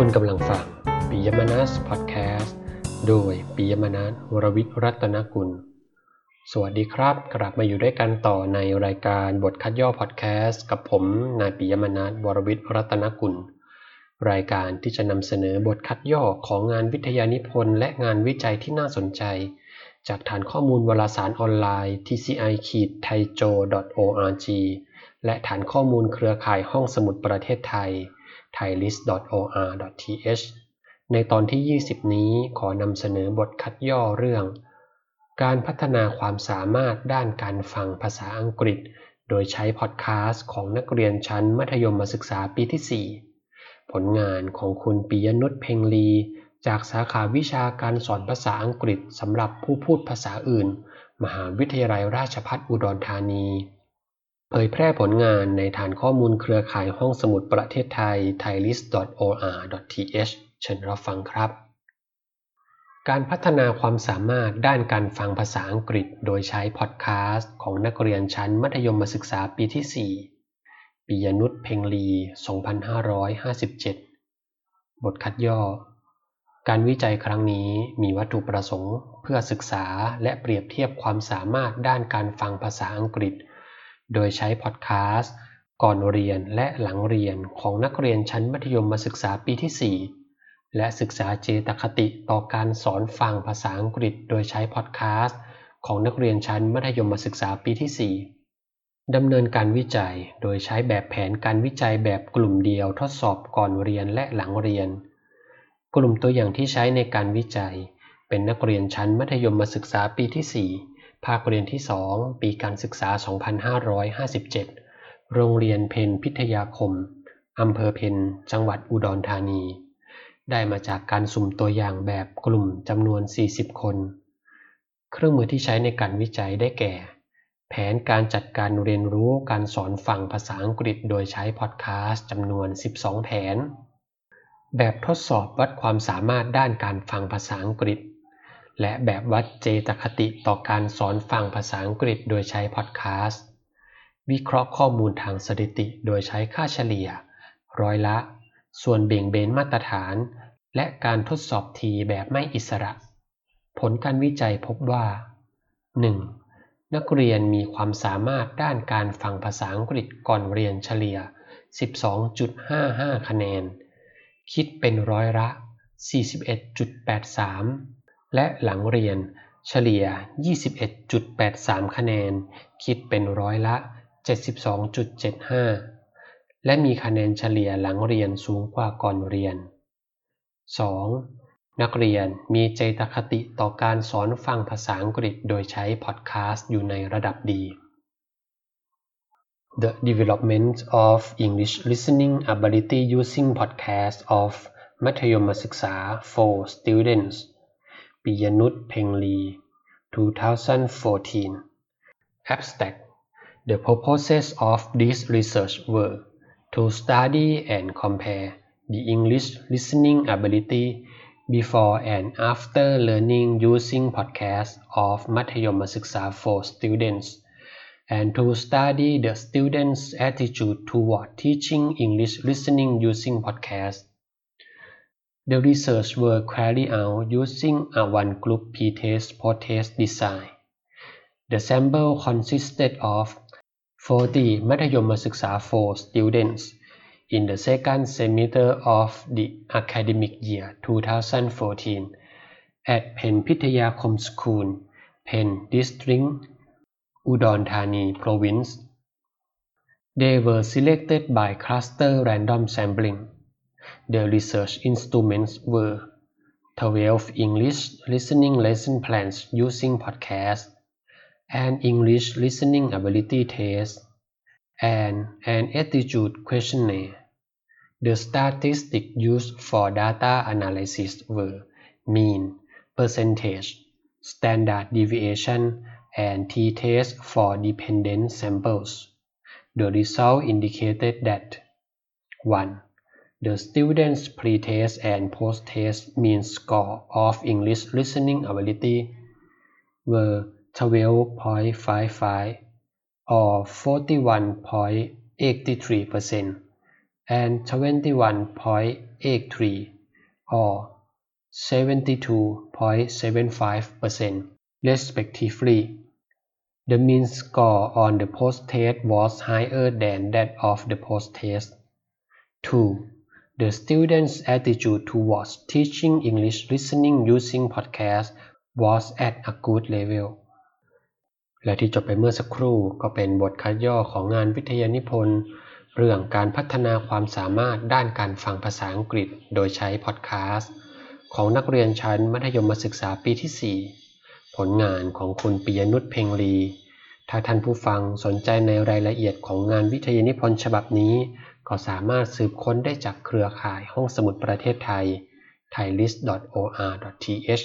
คุณกำลังฟังปิยมนัสพอดแคสต์โดยปิยมนัสวรวิทรัตนกุล สวัสดีครับ กลับมาอยู่ด้วยกันต่อในรายการบทคัดย่อพอดแคสต์กับผมนายปิยมนัสวรวิทรัตนกุล รายการที่จะนำเสนอบทคัดย่อของงานวิทยานิพนธ์และงานวิจัยที่น่าสนใจ จากฐานข้อมูลวารสารออนไลน์ tci- thaijo.org และฐานข้อมูลเครือข่ายห้องสมุดประเทศไทย thailist.or.th ในตอนที่ 20 นี้ขอนำเสนอบทคัดย่อเรื่อง การพัฒนาความสามารถด้านการฟังภาษาอังกฤษ โดยใช้พอดแคสต์ของนักเรียนชั้นมัธยมศึกษาปีที่ 4 ผลงานของคุณปิยนุชเพ็งลี จากสาขาวิชาการสอนภาษาอังกฤษสำหรับผู้พูดภาษาอื่น มหาวิทยาลัยราชภัฏอุดรธานี ผยแพร่ผลงานในฐานข้อมูลเครือข่ายห้องสมุดประเทศไทย thailist.or.th เชิญรับฟังครับ การพัฒนาความสามารถด้านการฟังภาษาอังกฤษโดยใช้พอดแคสต์ของนักเรียนชั้นมัธยมศึกษาปีที่ 4 ปิยนุชเพ็งลี 2557 บทคัดย่อ การวิจัยครั้งนี้มีวัตถุประสงค์ เพื่อศึกษาและเปรียบเทียบความสามารถด้านการฟังภาษาอังกฤษ โดยใช้พอดแคสต์ก่อนเรียนและหลังเรียนของนักเรียนชั้นมัธยมศึกษาปีที่ 4 และศึกษาเจตคติต่อการสอนฟังภาษาอังกฤษ โดยใช้พอดแคสต์ของนักเรียนชั้นมัธยมศึกษาปีที่ 4ดำเนินการวิจัยโดยใช้แบบแผนการวิจัยแบบกลุ่มเดียวทดสอบก่อนเรียนและหลังเรียน กลุ่มตัวอย่างที่ใช้ในการวิจัย เป็นนักเรียนชั้นมัธยมศึกษาปีที่4 ภาคเรียนที่ 2 ปีการศึกษา 2557 โรงเรียนเพนพิทยาคม อำเภอเพนจังหวัดอุดรธานี ได้มาจากการสุ่มตัวอย่างแบบกลุ่มจำนวน 40 คน เครื่องมือที่ใช้ในการวิจัยได้แก่ แผนการจัดการเรียนรู้การสอนฟังภาษาอังกฤษโดยใช้พอดแคสต์จำนวน 12 แผน แบบทดสอบวัดความสามารถด้านการฟังภาษาอังกฤษ และแบบวัดเจตคติต่อการสอนฟังภาษาอังกฤษโดยใช้พอดแคสต์ วิเคราะห์ข้อมูลทางสถิติโดยใช้ค่าเฉลี่ย ร้อยละ ส่วนเบี่ยงเบนมาตรฐาน และการทดสอบทีแบบไม่อิสระ ผลการวิจัยพบว่า 1. นักเรียนมีความสามารถด้านการฟังภาษาอังกฤษก่อนเรียนเฉลี่ย 12.55 คะแนน คิดเป็นร้อยละ 41.83 และหลังเรียนเฉลี่ย 21.83 คะแนน คิดเป็นร้อยละ 72.75 และมีคะแนนเฉลี่ยหลังเรียนสูงกว่าก่อนเรียน 2. นักเรียนมีเจตคติต่อการสอนฟังภาษาอังกฤษโดยใช้พอดแคสต์อยู่ในระดับดี The development of English listening ability using podcast of มัธยมศึกษา for students Piyanut Pengli, 2014. Abstract The purposes of this research were to study and compare the English listening ability before and after learning using podcasts of Mathayama Siksa for students and to study the students' attitude toward teaching English listening using podcasts the research were carried out using a one-group p-test post-test design. The sample consisted of 40 Madhyama Siksa students in the second semester of the academic year 2014 at Pen Pitayakom School, Pen District, Udon Thani Province. They were selected by cluster random sampling. The research instruments were 12 English listening lesson plans using podcasts, an English listening ability test, and an attitude questionnaire. The statistics used for data analysis were mean, percentage, standard deviation, and t-test for dependent samples. The result indicated that 1. The students' pre-test and post-test mean score of English listening ability were 12.55 or 41.83% and 83 or 72.75% respectively. The mean score on the post-test was higher than that of the post-test. 2. The students' attitude towards teaching English listening using podcast was at a good level. และที่จบไปเมื่อสักครู่ก็เป็นบทคัดย่อของงานวิทยานิพนธ์ เรื่องการพัฒนาความสามารถด้านการฟังภาษาอังกฤษโดยใช้พอดแคสต์ของนักเรียนชั้นมัธยมศึกษาปีที่ 4 ผลงานของคุณปิยนุชเพ็งลี ถ้าท่านผู้ฟังสนใจในรายละเอียดของงานวิทยานิพนธ์ฉบับนี้ ก็สามารถสืบค้นได้จากเครือข่ายห้องสมุดประเทศไทย thailist.or.th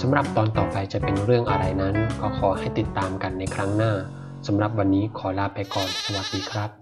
สำหรับตอนต่อไปจะเป็นเรื่องอะไรนั้น ก็ขอให้ติดตามกันในครั้งหน้า สำหรับวันนี้ขอลาไปก่อน สวัสดีครับ